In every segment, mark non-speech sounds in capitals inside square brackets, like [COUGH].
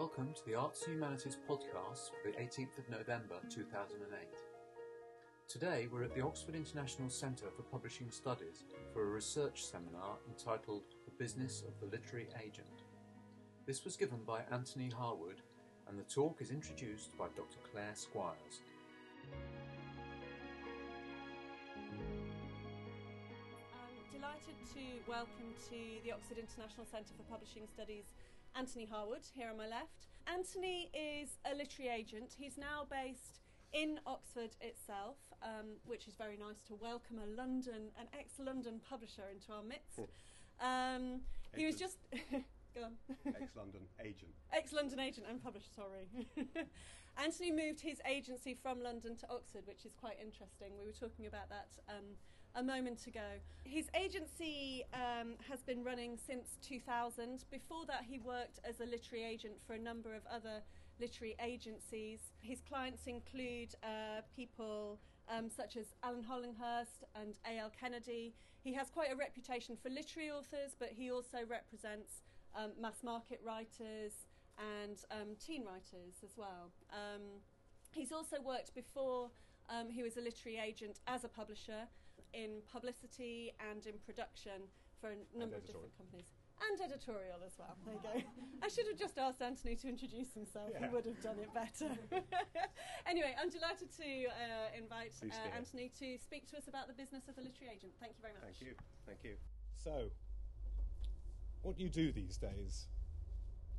Welcome to the Arts and Humanities podcast for the 18th of November 2008. Today we're at the Oxford International Centre for Publishing Studies for a research seminar entitled The Business of the Literary Agent. This was given by Antony Harwood and the talk is introduced by Dr. Claire Squires. I'm delighted to welcome to the Oxford International Centre for Publishing Studies Antony Harwood here on my left. Antony is a literary agent. He's now based in Oxford itself, um, which is very nice to welcome a London, an ex-London publisher into our midst. Um, he was just [LAUGHS] go on. ex-London agent. Ex-London agent and publisher, sorry. [LAUGHS] Antony moved his agency from London to Oxford, which is quite interesting. We were talking about that um, a moment ago. His agency um, has been running since 2000. Before that, he worked as a literary agent for a number of other literary agencies. His clients include uh, people um, such as Alan Hollinghurst and A.L. Kennedy. He has quite a reputation for literary authors, but he also represents um, mass market writers and um, teen writers as well. Um, he's also worked before um, he was a literary agent as a publisher in publicity and in production for a number of different companies. And editorial as well. There you go. I should have just asked Antony to introduce himself. Yeah. He would have done it better. [LAUGHS] anyway, I'm delighted to uh, invite Pleased uh. Antony to speak to us about the business of the literary agent. Thank you very much. Thank you. Thank you. So, what do you do these days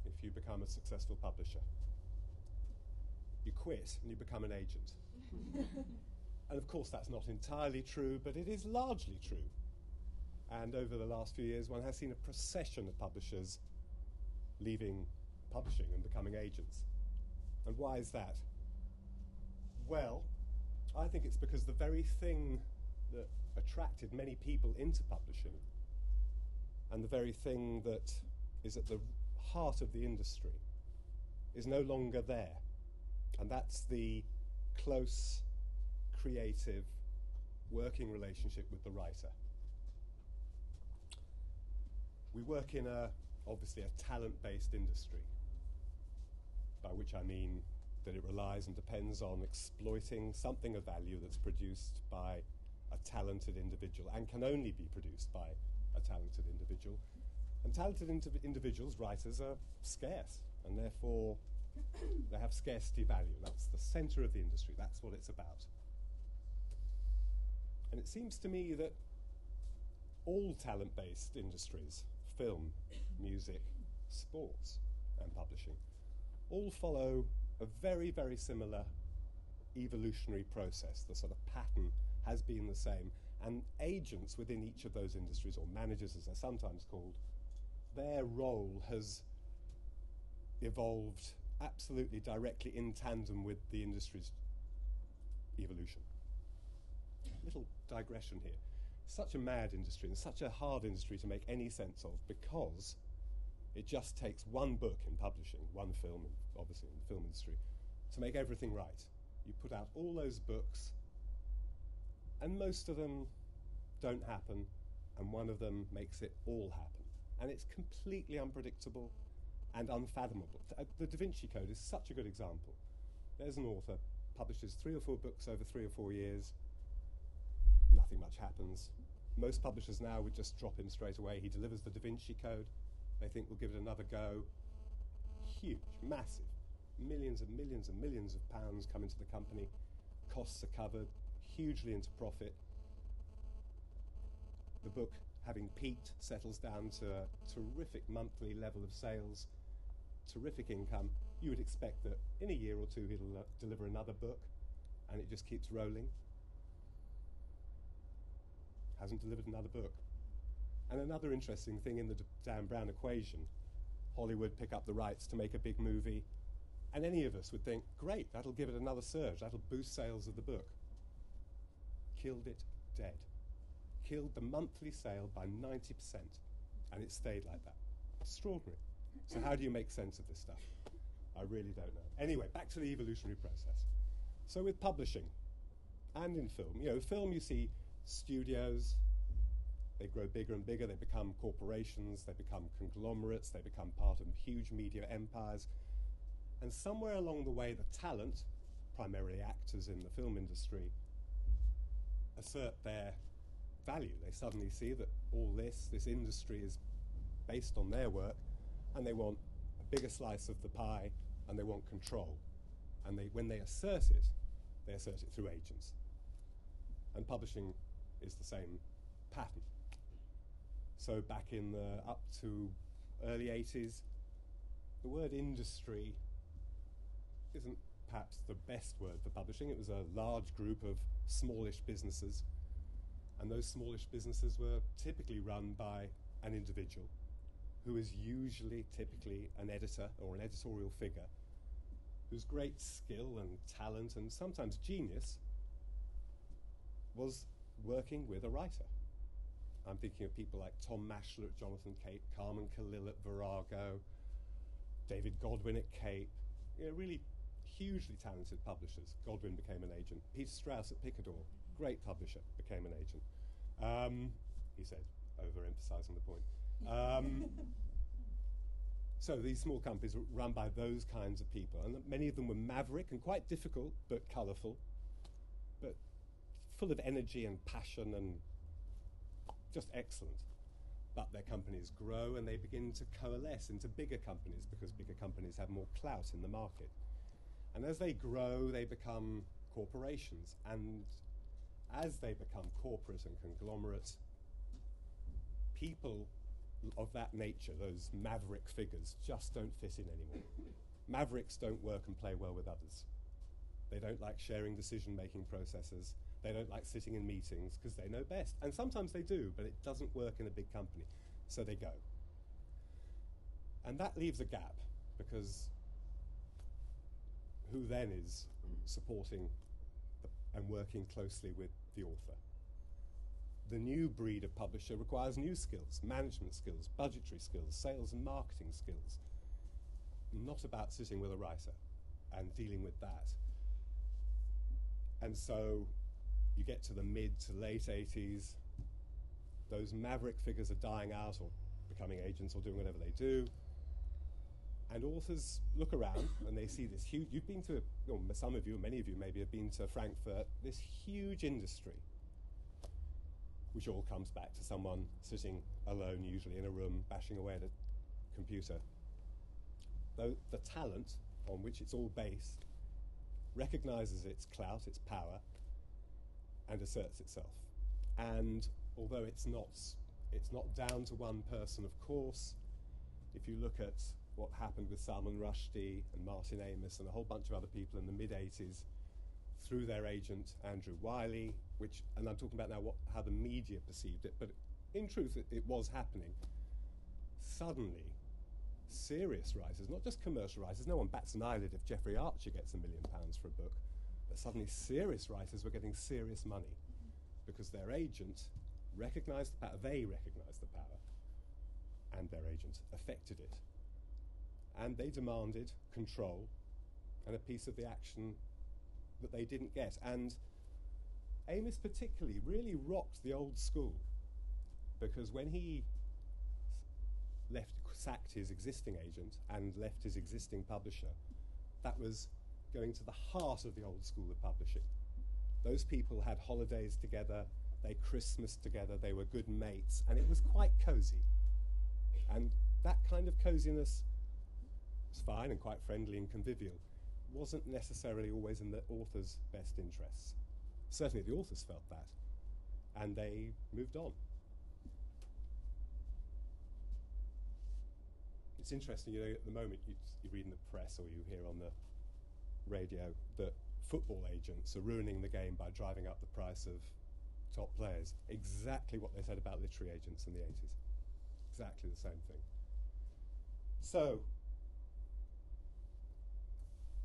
if you become a successful publisher? You quit and you become an agent. [LAUGHS] and of course, that's not entirely true, but it is largely true. And over the last few years, one has seen a procession of publishers leaving publishing and becoming agents. And why is that? Well, I think it's because the very thing that attracted many people into publishing and the very thing that is at the heart of the industry is no longer there. And that's the close, creative, working relationship with the writer. We work in a obviously a talent-based industry, by which I mean that it relies and depends on exploiting something of value that's produced by a talented individual and can only be produced by a talented individual. And talented indiv- individuals, writers, are scarce, and therefore they have scarcity value. That's the centre of the industry. That's what it's about. And it seems to me that all talent based industries, film, music, sports, and publishing, all follow a very, very similar evolutionary process. The sort of pattern has been the same. And agents within each of those industries, or managers as they're sometimes called, their role has evolved absolutely directly in tandem with the industry's evolution. Little digression here. Such a mad industry and such a hard industry to make any sense of because it just takes one book in publishing, one film, obviously in the film industry, to make everything right. You put out all those books, and most of them don't happen, and one of them makes it all happen. And it's completely unpredictable and unfathomable. Uh, The Da Vinci Code is such a good example. There's an author, publishes three or four books over three or four years, nothing much happens. Most publishers now would just drop him straight away. He delivers the Da Vinci Code, they think we'll give it another go. Huge, massive. Millions and millions and millions of pounds come into the company, costs are covered, hugely into profit. The book, having peaked, settles down to a terrific monthly level of sales, terrific income. You would expect that in a year or two he'll uh, deliver another book, and it just keeps rolling. Hasn't delivered another book. And another interesting thing in the Dan Brown equation Hollywood pick up the rights to make a big movie, and any of us would think, great, that'll give it another surge, that'll boost sales of the book. Killed it dead. Killed the monthly sale by 90%, and it stayed like that. Extraordinary. So, how do you make sense of this stuff? I really don't know. Anyway, back to the evolutionary process. So, with publishing and in film, you know, film you see studios, they grow bigger and bigger, they become corporations, they become conglomerates, they become part of huge media empires. And somewhere along the way, the talent, primarily actors in the film industry, assert their value. They suddenly see that all this, this industry is based on their work, and they want a bigger slice of the pie, and they want control. And they, when they assert it, they assert it through agents. And publishing is the same pattern. So back in the up to early 80s, the word industry isn't perhaps the best word for publishing. It was a large group of smallish businesses, and those smallish businesses were typically run by an individual who is usually, typically, an editor or an editorial figure whose great skill and talent and sometimes genius was working with a writer. I'm thinking of people like Tom Maschler at Jonathan Cape, Carmen Callil at Virago, David Godwin at Cape, you know, really hugely talented publishers. Godwin became an agent. Peter Strauss at Picador, great publisher, became an agent. Um, he said, overemphasizing the point. Um, [LAUGHS] so these small companies were run by those kinds of people, and many of them were maverick and quite difficult, but colourful, but full of energy and passion and just excellent. But their companies grow and they begin to coalesce into bigger companies because bigger companies have more clout in the market. And as they grow, they become corporations. And as they become corporate and conglomerate, people of that nature, those maverick figures, just don't fit in anymore. Mavericks don't work and play well with others. They don't like sharing decision making processes. They don't like sitting in meetings because they know best. And sometimes they do, but it doesn't work in a big company. So they go. And that leaves a gap because who then is supporting and working closely with the author? The new breed of publisher requires new skills, management skills, budgetary skills, sales and marketing skills. Not about sitting with a writer and dealing with that. And so you get to the mid to late 80s, those maverick figures are dying out or becoming agents or doing whatever they do. And authors look around [COUGHS] and they see this huge, you've been to, well, some of you, many of you maybe have been to Frankfurt, this huge industry, which all comes back to someone sitting alone, usually in a room, bashing away at a computer. Though the talent on which it's all based recognizes its clout, its power, and asserts itself. And although it's not, it's not down to one person, of course, if you look at what happened with Salman Rushdie and Martin Amis and a whole bunch of other people in the mid 80s through their agent Andrew Wylie, which, and I'm talking about now what, how the media perceived it, but in truth, it, it was happening. Suddenly, serious writers, not just commercial writers, no one bats an eyelid if Jeffrey Archer gets a million pounds for a book, suddenly serious writers were getting serious money because their agent recognized the power, they recognized the power, and their agent affected it. And they demanded control and a piece of the action that they didn't get. And Amis, particularly, really rocked the old school because when he left, sacked his existing agent and left his existing publisher, that was going to the heart of the old school of publishing. Those people had holidays together, they Christmased together, they were good mates, and it was quite cozy. And that kind of coziness was fine and quite friendly and convivial. Wasn't necessarily always in the author's best interests. Certainly the authors felt that, and they moved on. It's interesting, you know, at the moment you, you read in the press or you hear on the radio that football agents are ruining the game by driving up the price of top players. Exactly what they said about literary agents in the 80s. Exactly the same thing. So,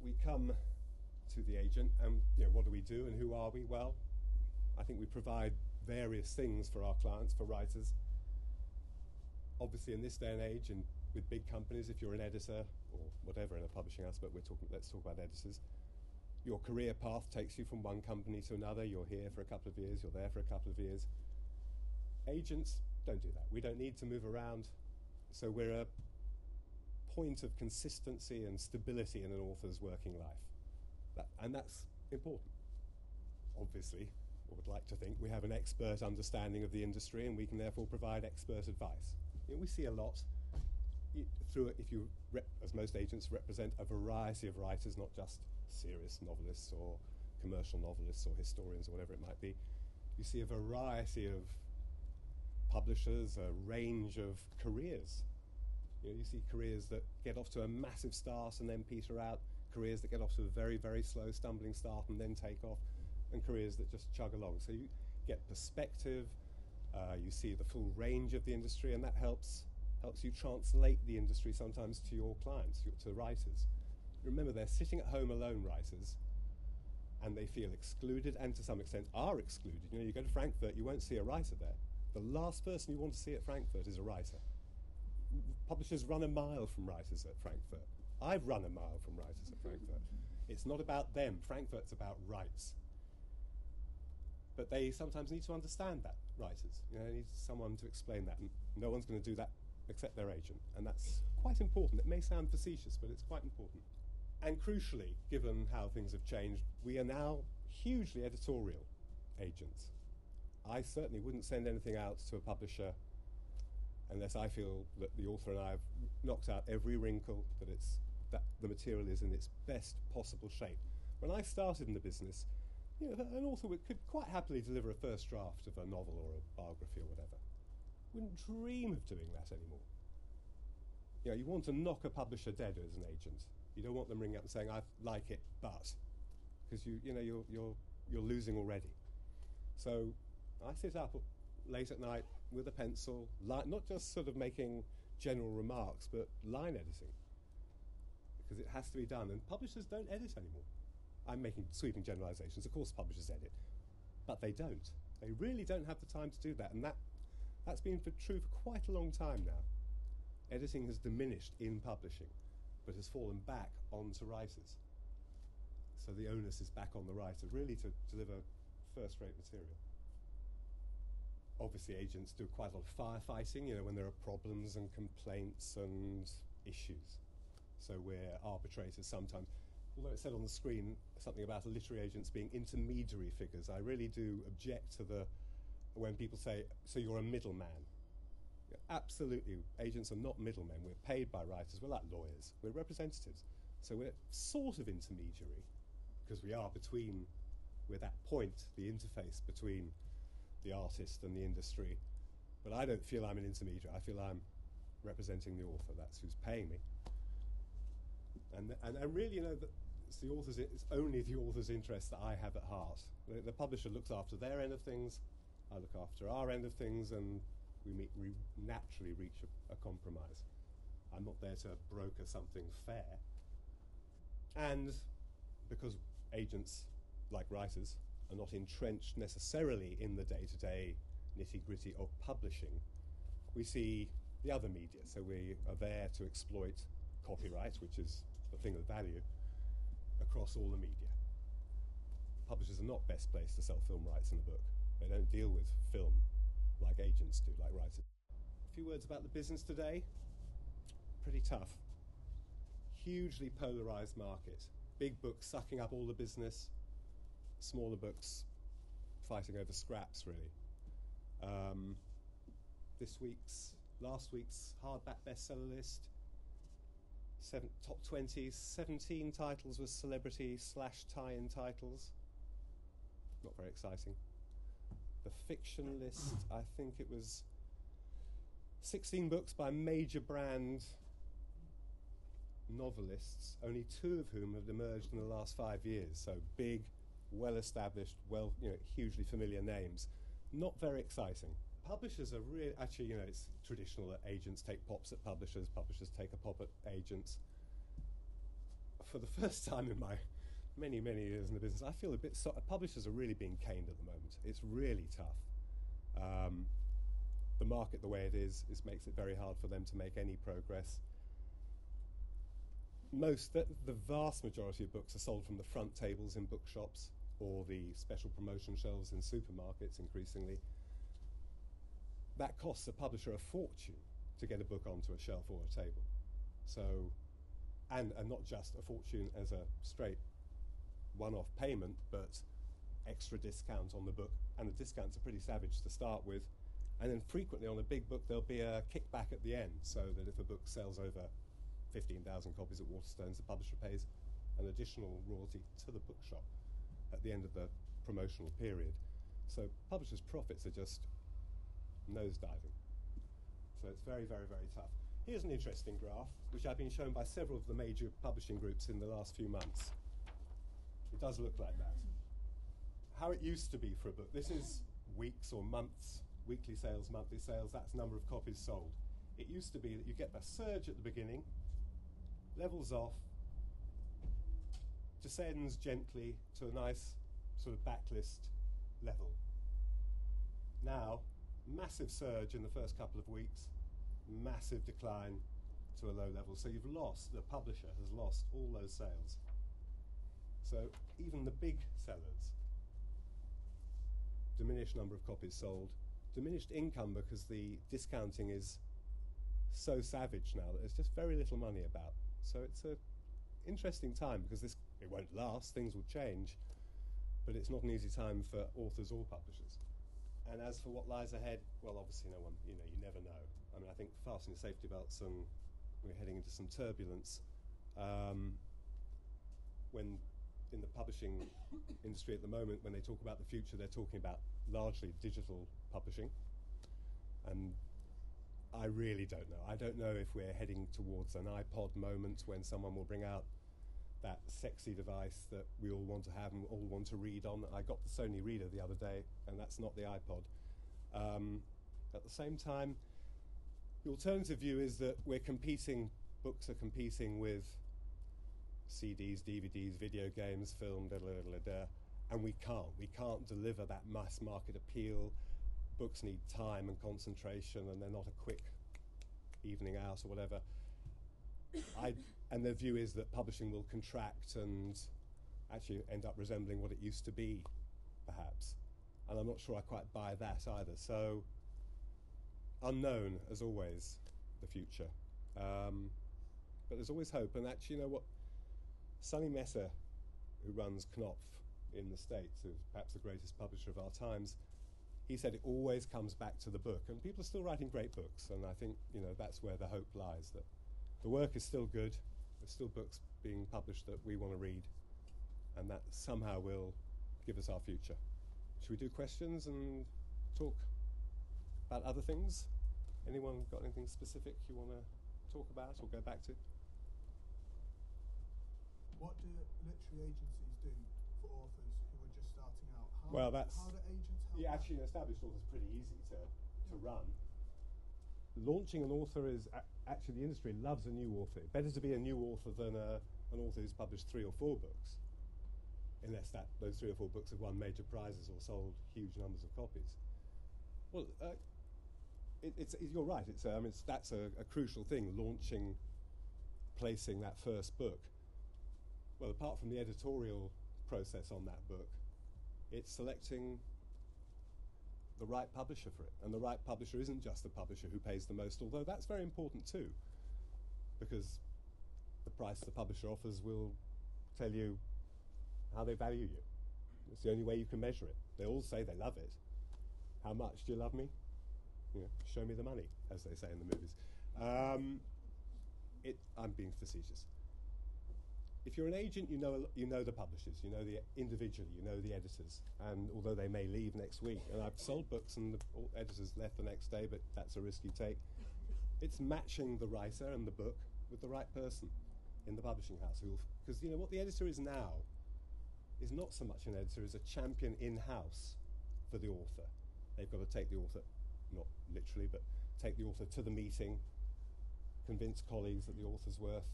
we come to the agent, and you know, what do we do and who are we? Well, I think we provide various things for our clients, for writers. Obviously, in this day and age, and with big companies, if you're an editor or whatever in a publishing house, but we're talking, let's talk about editors. Your career path takes you from one company to another. You're here for a couple of years, you're there for a couple of years. Agents don't do that. We don't need to move around. So we're a point of consistency and stability in an author's working life. That, and that's important. Obviously, I would like to think we have an expert understanding of the industry and we can therefore provide expert advice. You know, we see a lot through it if you, rep, as most agents, represent a variety of writers, not just serious novelists or commercial novelists or historians or whatever it might be. You see a variety of publishers, a range of careers. You, know, you see careers that get off to a massive start and then peter out, careers that get off to a very, very slow, stumbling start and then take off, and careers that just chug along. So you get perspective, uh, you see the full range of the industry, and that helps helps you translate the industry sometimes to your clients, to writers. Remember, they're sitting at home alone, writers, and they feel excluded and to some extent are excluded. You know, you go to Frankfurt, you won't see a writer there. The last person you want to see at Frankfurt is a writer. Publishers run a mile from writers at Frankfurt. I've run a mile from writers at Frankfurt. It's not about them. Frankfurt's about rights. But they sometimes need to understand that, writers. You know, they need someone to explain that. And no one's going to do that except their agent. And that's quite important. It may sound facetious, but it's quite important. And crucially, given how things have changed, we are now hugely editorial agents. I certainly wouldn't send anything out to a publisher unless I feel that the author and I have knocked out every wrinkle, that it's that the material is in its best possible shape. When I started in the business, you know, an author could quite happily deliver a first draft of a novel or a biography or whatever. Wouldn't dream of doing that anymore. You know, you want to knock a publisher dead as an agent. You don't want them ringing up and saying, "I like it, but," because you you know you're you're you're losing already. So I sit up late at night with a pencil, li- not just sort of making general remarks, but line editing because it has to be done. And publishers don't edit anymore. I'm making sweeping generalizations. Of course, publishers edit, but they don't. They really don't have the time to do that, and that that's been for true for quite a long time now. Editing has diminished in publishing, but has fallen back onto writers. So the onus is back on the writer, really, to deliver first-rate material. Obviously, agents do quite a lot of firefighting, you know, when there are problems and complaints and issues. So we're arbitrators sometimes. Although it said on the screen something about literary agents being intermediary figures, I really do object to the when people say, so you're a middleman. Absolutely, agents are not middlemen. We're paid by writers. We're like lawyers. We're representatives. So we're sort of intermediary because we are between, we're that point, the interface between the artist and the industry. But I don't feel I'm an intermediary. I feel I'm representing the author. That's who's paying me. And, and, and really, you know, it's the author's. It's only the author's interest that I have at heart. The, the publisher looks after their end of things. I look after our end of things, and we, meet, we naturally reach a, a compromise. I'm not there to broker something fair. And because agents, like writers, are not entrenched necessarily in the day to day nitty gritty of publishing, we see the other media. So we are there to exploit copyright, which is the thing of value, across all the media. Publishers are not best placed to sell film rights in a book. They don't deal with film like agents do, like writers. A few words about the business today. Pretty tough. Hugely polarized market. Big books sucking up all the business, smaller books fighting over scraps, really. Um, this week's, last week's hardback bestseller list, seven, top 20s, 17 titles were celebrity slash tie-in titles. Not very exciting the fiction list, I think it was 16 books by major brand novelists, only two of whom have emerged in the last five years. So big, well established, well, you know, hugely familiar names. Not very exciting. Publishers are really, actually, you know, it's traditional that agents take pops at publishers, publishers take a pop at agents. For the [LAUGHS] first time in my many, many years in the business, I feel a bit. So- publishers are really being caned at the moment. It's really tough. Um, the market, the way it is, is makes it very hard for them to make any progress. Most, the, the vast majority of books are sold from the front tables in bookshops or the special promotion shelves in supermarkets increasingly. That costs a publisher a fortune to get a book onto a shelf or a table. So, and, and not just a fortune as a straight one off payment, but extra discount on the book. And the discounts are pretty savage to start with. And then frequently on a big book, there'll be a kickback at the end, so that if a book sells over 15,000 copies at Waterstones, the publisher pays an additional royalty to the bookshop at the end of the promotional period. So publishers' profits are just nosediving. So it's very, very, very tough. Here's an interesting graph, which I've been shown by several of the major publishing groups in the last few months. It does look like that. How it used to be for a book. This is weeks or months, weekly sales, monthly sales, that's number of copies sold. It used to be that you get a surge at the beginning, levels off, descends gently to a nice sort of backlist level. Now, massive surge in the first couple of weeks, massive decline to a low level. So you've lost, the publisher has lost all those sales. So even the big sellers, diminished number of copies sold, diminished income because the discounting is so savage now that there's just very little money about. So it's a interesting time because this it won't last, things will change, but it's not an easy time for authors or publishers. And as for what lies ahead, well, obviously, no one, you know, you never know. I mean, I think fasten your safety belts and we're heading into some turbulence. Um, when in the publishing industry at the moment, when they talk about the future, they're talking about largely digital publishing. And I really don't know. I don't know if we're heading towards an iPod moment when someone will bring out that sexy device that we all want to have and all want to read on. I got the Sony Reader the other day, and that's not the iPod. Um, at the same time, the alternative view is that we're competing, books are competing with CDs, DVDs, video games, film, da, da, da, da, and we can't. We can't deliver that mass market appeal. Books need time and concentration, and they're not a quick evening out or whatever. I, and their view is that publishing will contract and actually end up resembling what it used to be, perhaps. And I'm not sure I quite buy that either. So, unknown, as always, the future. Um, but there's always hope. And actually, you know what? Sonny Mehta, who runs Knopf in the States, who's perhaps the greatest publisher of our times, he said it always comes back to the book. And people are still writing great books. And I think, you know, that's where the hope lies that the work is still good. There's still books being published that we want to read, and that somehow will give us our future. Should we do questions and talk about other things? Anyone got anything specific you want to talk about or go back to? What do literary agencies do for authors who are just starting out? How, Well, that's- how do agents help? Yeah, actually, an established author is pretty easy to, to run. Launching an author is actually the industry loves a new author. Better to be a new author than a, an author who's published three or four books, unless that those three or four books have won major prizes or sold huge numbers of copies. Well, uh, it, it's, it, you're right. It's, um, it's, that's a, a crucial thing. Launching, placing that first book. Well, apart from the editorial process on that book, it's selecting the right publisher for it. And the right publisher isn't just the publisher who pays the most, although that's very important too, because the price the publisher offers will tell you how they value you. It's the only way you can measure it. They all say they love it. How much do you love me? You know, show me the money, as they say in the movies. Um, it, I'm being facetious if you're an agent, you know you know the publishers, you know the individually, you know the editors, and although they may leave next week, and I've sold books and the editors left the next day, but that's a risk you take. It's matching the writer and the book with the right person in the publishing house, because you know what the editor is now is not so much an editor as a champion in house for the author. They've got to take the author, not literally, but take the author to the meeting, convince colleagues that the author's worth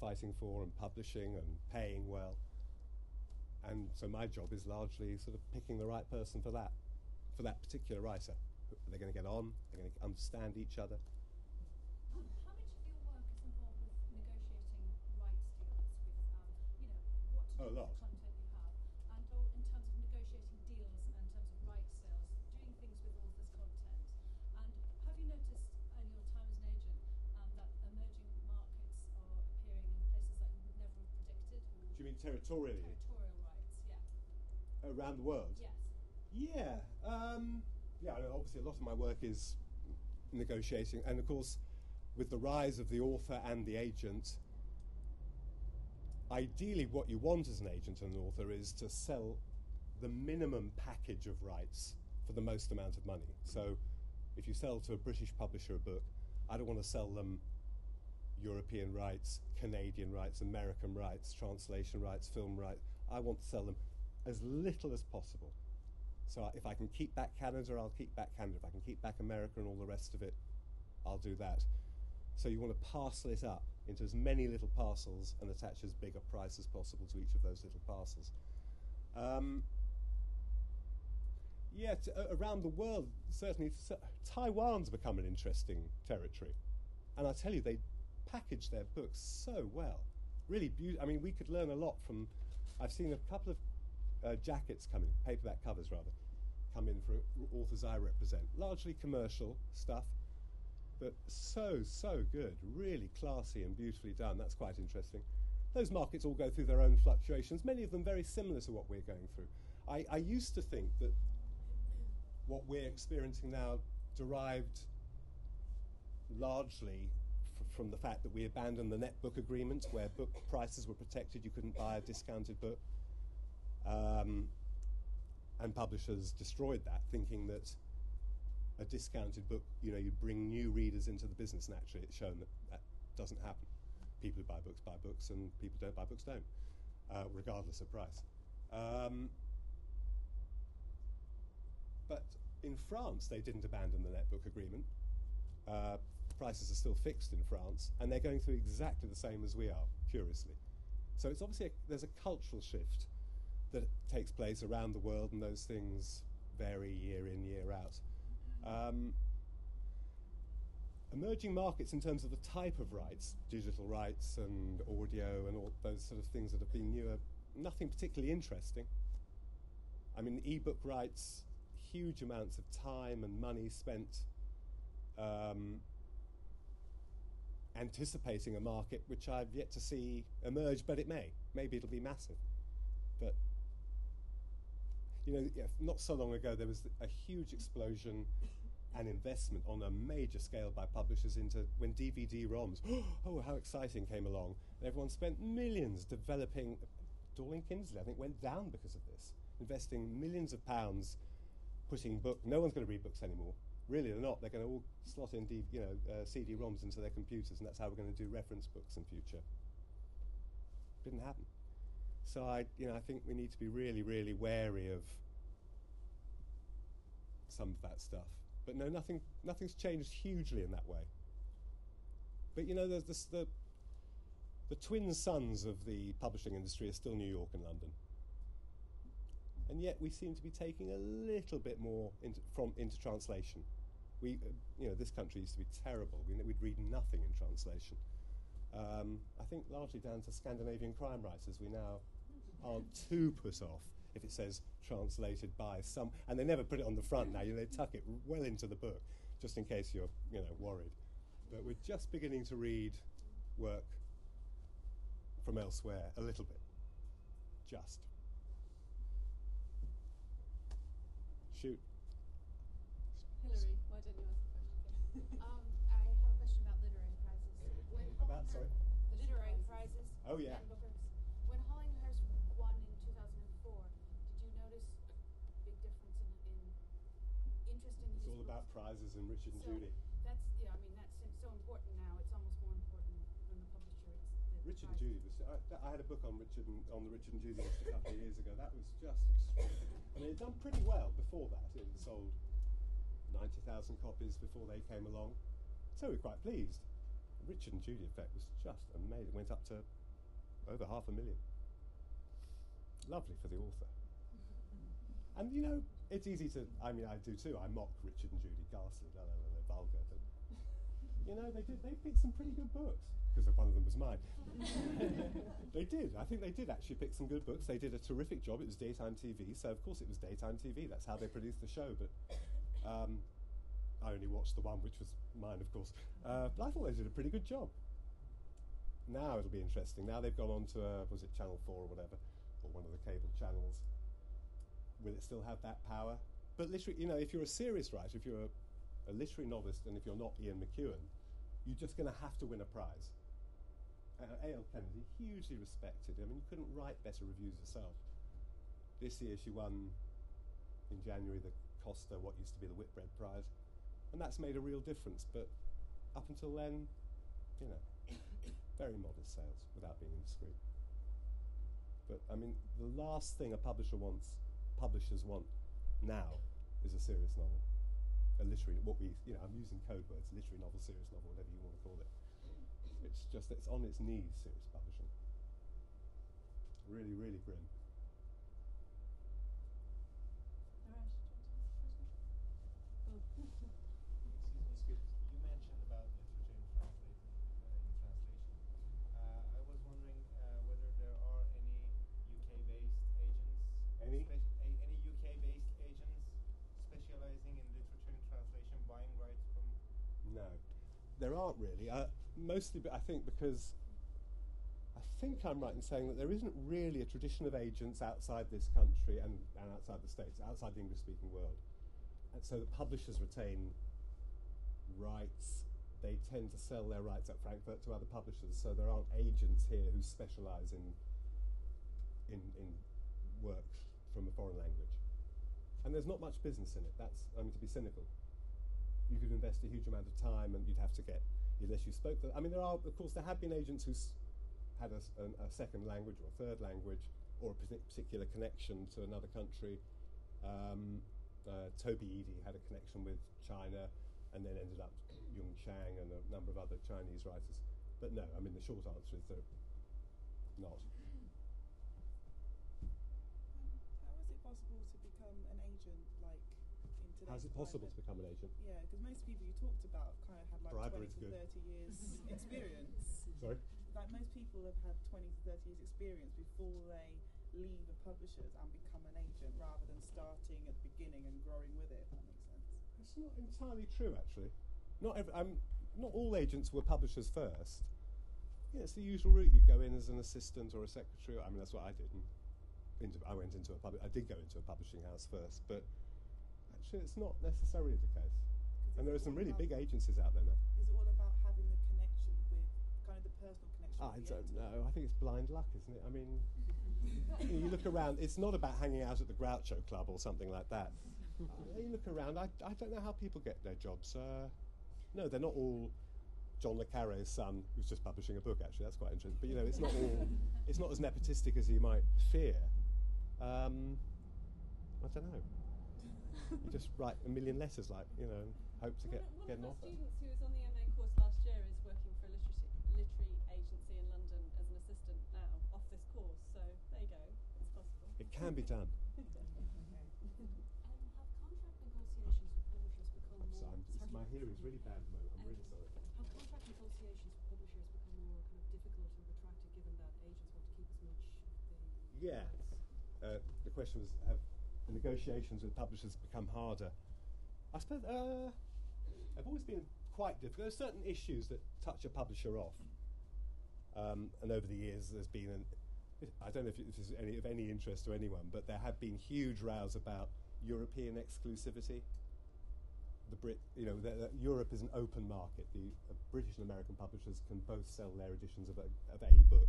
fighting for and publishing and paying well. And so my job is largely sort of picking the right person for that, for that particular writer. Are They're going to get on, Are they're going to understand each other. How much of your work is involved with negotiating rights deals with, um, you know, what to do Oh, a lot. the content you have, and all in terms of negotiating deals and in terms of rights sales, doing things with authors' content? And have you noticed in your time as an agent um, that emerging markets territorially Territorial rights, yeah. around the world? Yes. Yeah, um, yeah. Obviously, a lot of my work is negotiating, and of course, with the rise of the author and the agent, ideally, what you want as an agent and an author is to sell the minimum package of rights for the most amount of money. So, if you sell to a British publisher a book, I don't want to sell them European rights, Canadian rights, American rights, translation rights, film rights. I want to sell them as little as possible. So if I can keep back Canada, I'll keep back Canada. If I can keep back America and all the rest of it, I'll do that. So you want to parcel it up into as many little parcels and attach as big a price as possible to each of those little parcels. Um, yeah, t- around the world, certainly Taiwan's become an interesting territory. And I tell you, they package their books so well. Really beautiful. I mean, we could learn a lot from. I've seen a couple of uh, jackets come in, paperback covers rather, come in for authors I represent. Largely commercial stuff, but so, so good. Really classy and beautifully done. That's quite interesting. Those markets all go through their own fluctuations, many of them very similar to what we're going through. I, I used to think that what we're experiencing now derived largely from the fact that we abandoned the net book agreement where book prices were protected, you couldn't buy a discounted book. Um, and publishers destroyed that, thinking that a discounted book, you know, you'd bring new readers into the business. And actually, it's shown that that doesn't happen. People who buy books buy books, and people who don't buy books don't, uh, regardless of price. Um, but in France, they didn't abandon the netbook agreement. Uh, prices are still fixed in France, and they're going through exactly the same as we are, curiously. So it's obviously a, there's a cultural shift that takes place around the world, and those things vary year in, year out. Um, emerging markets in terms of the type of rights, digital rights and audio and all those sort of things that have been newer, nothing particularly interesting. I mean, ebook rights, huge amounts of time and money spent um, anticipating a market which I've yet to see emerge, but it may. Maybe it'll be massive. But, you know, not so long ago there was a huge explosion and investment on a major scale by publishers into when DVD ROMs, [GASPS] oh, how exciting, came along. And everyone spent millions developing. Dorling Kindersley, I think, went down because of this, investing millions of pounds putting book. No one's going to read books anymore. Really, they're not. They're going to all slot in, you know, uh, CD-ROMs into their computers, and that's how we're going to do reference books in future. Didn't happen. So I, you know, I think we need to be really, really wary of some of that stuff. But no, nothing, nothing's changed hugely in that way. But you know, there's this, the the twin suns of the publishing industry are still New York and London and yet we seem to be taking a little bit more into, from into translation. We, you know, this country used to be terrible. We, would read nothing in translation. Um, I think largely down to Scandinavian crime writers. We now aren't too put off if it says translated by some, and they never put it on the front now. You know, they tuck it well into the book, just in case you're, you know, worried. But we're just beginning to read work from elsewhere a little bit, just. Shoot. Hillary, why don't you ask the question? Um, I have a question about literary prizes. When About, sorry? The literary prizes. Oh, yeah. And Bookers. When Hollinghurst won in 2004, did you notice a big difference in, in interest in It's his all about books? prizes and Richard and So Judy. That's yeah. I mean that's so important now. It's almost more important than the publisher. It's the Richard and prize. Judy was. I, I had a book on Richard and, on the Richard and Judy list a couple of years ago. That was just extraordinary. I mean, it'd done pretty well before that. It had sold ninety thousand copies before they came along, so we're quite pleased. Richard and Judy effect was just amazing. It Went up to over half a million. Lovely for the author. And you know, it's easy to. I mean, I do too. I mock Richard and Judy ghastly. No, no, no, they're vulgar, but you know, they did. They picked some pretty good books because one of them was mine. [LAUGHS] they did. I think they did actually pick some good books. They did a terrific job. It was daytime TV, so of course it was daytime TV. That's how they produced the show. But um, I only watched the one which was mine, of course. Uh, but I thought they did a pretty good job. now it'll be interesting. Now they've gone on to uh, was it Channel Four or whatever, or one of the cable channels. Will it still have that power? But literally, you know, if you're a serious writer, if you're a, a literary novelist, and if you're not Ian McEwan, you're just going to have to win a prize. Uh, A.L. Kennedy, hugely respected. I mean, you couldn't write better reviews yourself. This year she won in January the Costa, what used to be the Whitbread Prize, and that's made a real difference. But up until then, you know, [COUGHS] very modest sales without being indiscreet. But I mean, the last thing a publisher wants, publishers want now, is a serious novel, a literary. What we, you know, I'm using code words: literary novel, serious novel, whatever you want to call it. It's just it's on its knees, serious publishing. Really, really grim. Arash, do you want to ask a question? Excuse me, excuse You mentioned about literature in translation. Uh, in translation. Uh, I was wondering uh, whether there are any UK-based agents, Any? spec- a- any UK-based agents specializing in literature in translation, buying rights from. No, aren't really. Uh, mostly, I think because I think I'm right in saying that there isn't really a tradition of agents outside this country and, and outside the states, outside the English-speaking world, and so the publishers retain rights. They tend to sell their rights at Frankfurt to other publishers, so there aren't agents here who specialise in, in in work from a foreign language. And there's not much business in it. That's I mean to be cynical you could invest a huge amount of time and you'd have to get unless you spoke the I mean there are of course there have been agents who had a, a second language or a third language or a particular connection to another country. Um, uh, Toby Eady had a connection with China and then ended up Jung Chang and a number of other Chinese writers. But no I mean the short answer is they're not How is it possible to become an agent, like in today's how's it possible to become an agent Yeah, because most people you talked about kind of had like Bribery's 20 to good. 30 years [LAUGHS] experience. sorry Like most people have had 20 to 30 years experience before they leave a publishers and become an agent rather than starting at the beginning and growing with it, if that makes sense. It's not entirely true, actually. Not every, um, not all agents were publishers first. Yeah, it's the usual route. You go in as an assistant or a secretary. I mean, that's what I did. Into, I went into a pub- I did go into a publishing house first, but actually, it's not necessarily the case. And there are some really about- big agencies out there now. Is it all about having the connection with kind of the personal connection? I don't editor? know. I think it's blind luck, isn't it? I mean, [LAUGHS] you look around. It's not about hanging out at the Groucho Club or something like that. Uh, [LAUGHS] you look around. I, I don't know how people get their jobs. Uh, no, they're not all John le Carre's son, who's just publishing a book. Actually, that's quite interesting. But you know, it's not all. It's not as nepotistic as you might fear. Um, I don't know. You just write a million letters, like you know, and hope to get one, get one an of our offer. students who was on the MA course last year is working for a literary, literary agency in London as an assistant now off this course. So there you go, it's possible. It can be done. [LAUGHS] [LAUGHS] Um, have contract negotiations with publishers become So more? I'm, sorry. my hearing is really bad at the moment. I'm Um, really sorry. Have contract negotiations with publishers become more kind of difficult and protracted, given that agents want to keep as much of the Yeah. Uh, the question was have negotiations with publishers become harder? I suppose uh, they've always been quite difficult. There are certain issues that touch a publisher off, um, and over the years there's been an. I don't know if this is any, of any interest to anyone, but there have been huge rows about European exclusivity. The Brit, you know, the, the- Europe is an open market. The uh, British and American publishers can both sell their editions of a, of a book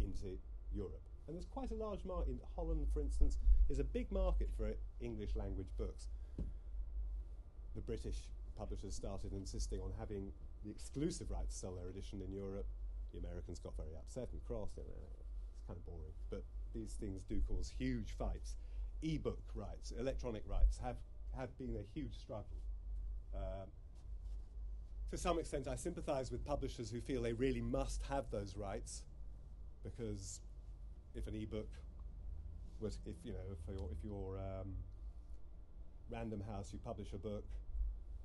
into Europe. And there's quite a large market. In Holland, for instance, is a big market for English language books. The British publishers started insisting on having the exclusive right to sell their edition in Europe. The Americans got very upset and cross. Know, it's kind of boring. But these things do cause huge fights. E-book rights, electronic rights have, have been a huge struggle. Um, to some extent, I sympathise with publishers who feel they really must have those rights because if an ebook if you know, if you're, if you're um, Random House, you publish a book,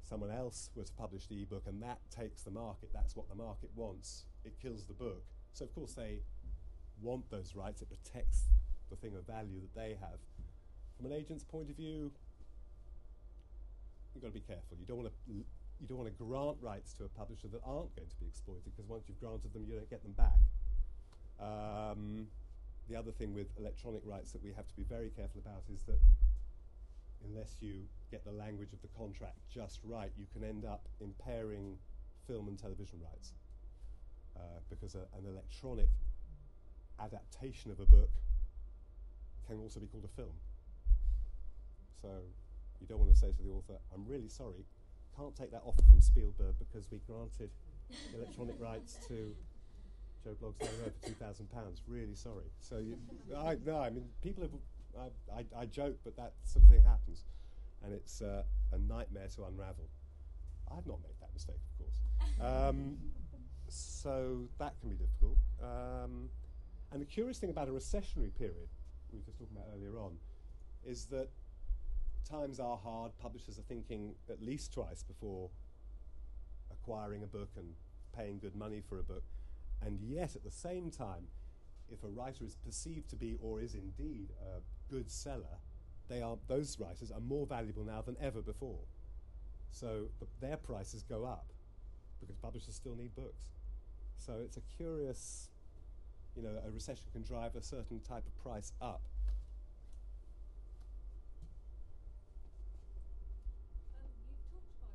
someone else was to publish the ebook, and that takes the market. That's what the market wants. It kills the book. So of course they want those rights. It protects the thing of value that they have. From an agent's point of view, you've got to be careful. You don't want to. You don't want to grant rights to a publisher that aren't going to be exploited because once you've granted them, you don't get them back. Um, the other thing with electronic rights that we have to be very careful about is that unless you get the language of the contract just right, you can end up impairing film and television rights. Uh, because a, an electronic adaptation of a book can also be called a film. So you don't want to say to the author, I'm really sorry, can't take that offer from Spielberg because we granted electronic rights to Joe Bloggs Down the Road for two thousand pounds. Really sorry. So you, I no, I mean people have. I, I, I joke, but that sort of thing happens, and it's uh, a nightmare to unravel. I've not made that mistake, of course. Um, so that can be difficult. Um, and the curious thing about a recessionary period, we were just talking about earlier on, is that times are hard. Publishers are thinking at least twice before acquiring a book and paying good money for a book. And yet, at the same time, if a writer is perceived to be or is indeed a good seller, they are, those writers are more valuable now than ever before. So the, their prices go up because publishers still need books. So it's a curious, you know, a recession can drive a certain type of price up. Um, you've talked about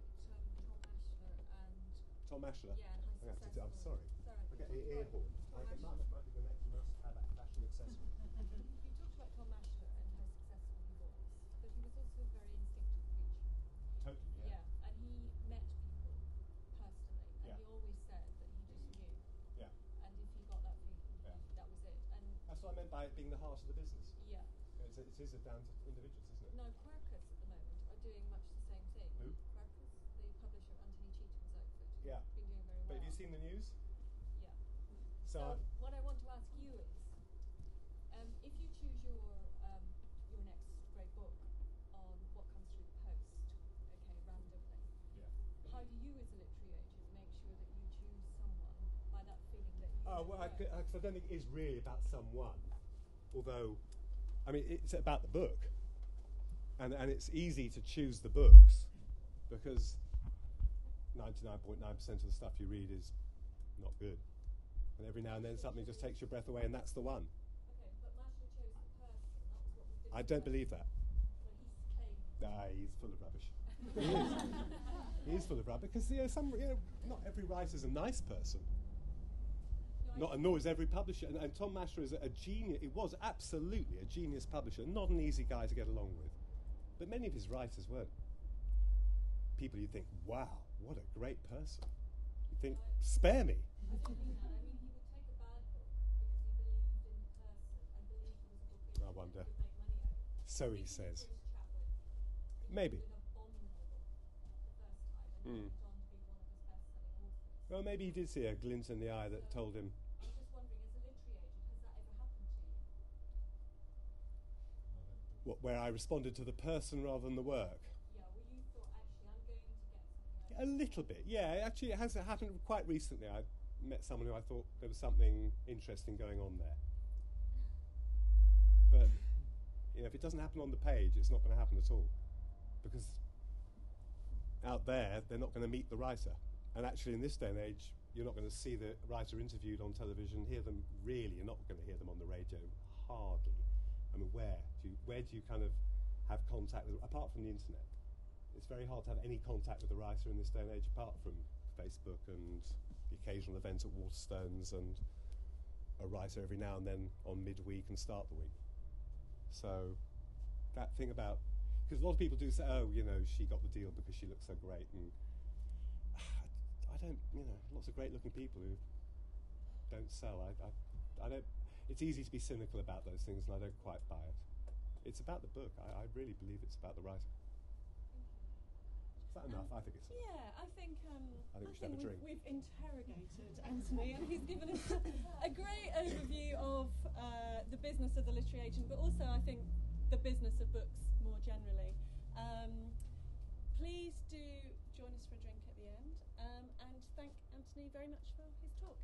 Tom Maschler Tom Maschler. yeah, and how I have to successful. do- I'm sorry. Sorry. Get You ear talked about I Tom get, might, might be the next must have a fashion accessory. [LAUGHS] You talked about Tom Maschler and how successful he was, but he was also a very instinctive creature. Totally, yeah. Yeah, and he met people personally, and Yeah. he always said that he just knew, Yeah. and if he got that feeling, Yeah. that was it. And That's what I meant by it being the heart of the business. yeah, It's, it is a down to individuals, isn't it? no, Quercus at the moment are doing much the same thing. Who? Quercus, the publisher of Anthony Cheetham's outfit. Yeah. Been doing very well. But have you seen the news? So, So what I want to ask you is, um, if you choose your um, your next great book on what comes through the post, okay, randomly, yeah. how do you as a literary agent make sure that you choose someone by that feeling that you? Oh, well, I, I- 'cause I don't think it is really about someone. Although, I mean, it's about the book. And, and it's easy to choose the books because 99.9% of the stuff you read is not good. And every now and then something just takes your breath away, and that's the one. Okay, but Maschler chose the person. That was what was different. I don't believe that. Well, he's claimed. Ah, he's full of rubbish. [LAUGHS] he is. He is full of rubbish because you know, some, you know, not every writer is a nice person. No, Not, nor is every publisher. And, and Tom Maschler is a, a genius. It was absolutely a genius publisher. Not an easy guy to get along with. But many of his writers weren't. People you think, wow, what a great person. You think, spare me. [LAUGHS] be one of his best-selling authors. Well, maybe he did see a glint in the eye that told him, what, where I responded to the person rather than the work. A little bit, yeah. Actually, it has happened quite recently. I met someone who I thought there was something interesting going on there. But you know, if it doesn't happen on the page, it's not going to happen at all, because out there they're not going to meet the writer. And actually, in this day and age, you're not going to see the writer interviewed on television, hear them really. You're not going to hear them on the radio, hardly. I mean, where do you, where do you kind of have contact with apart from the internet? It's very hard to have any contact with the writer in this day and age apart from Facebook and the occasional event at Waterstones and a writer every now and then on midweek and start the week. So that thing about because a lot of people do say, oh, you know, she got the deal because she looks so great, and [SIGHS] I don't, you know, lots of great-looking people who don't sell. I, I, I don't. It's easy to be cynical about those things, and I don't quite buy it. It's about the book. I, I really believe it's about the writer. Is that enough? I think it's enough. Yeah, I think um, I think we should have a we've, drink. we've interrogated Antony, and he's given us a great overview of uh, the business of the literary agent, but also I think the business of books more generally. Um, please do join us for a drink at the end, um, and thank Antony very much for his talk.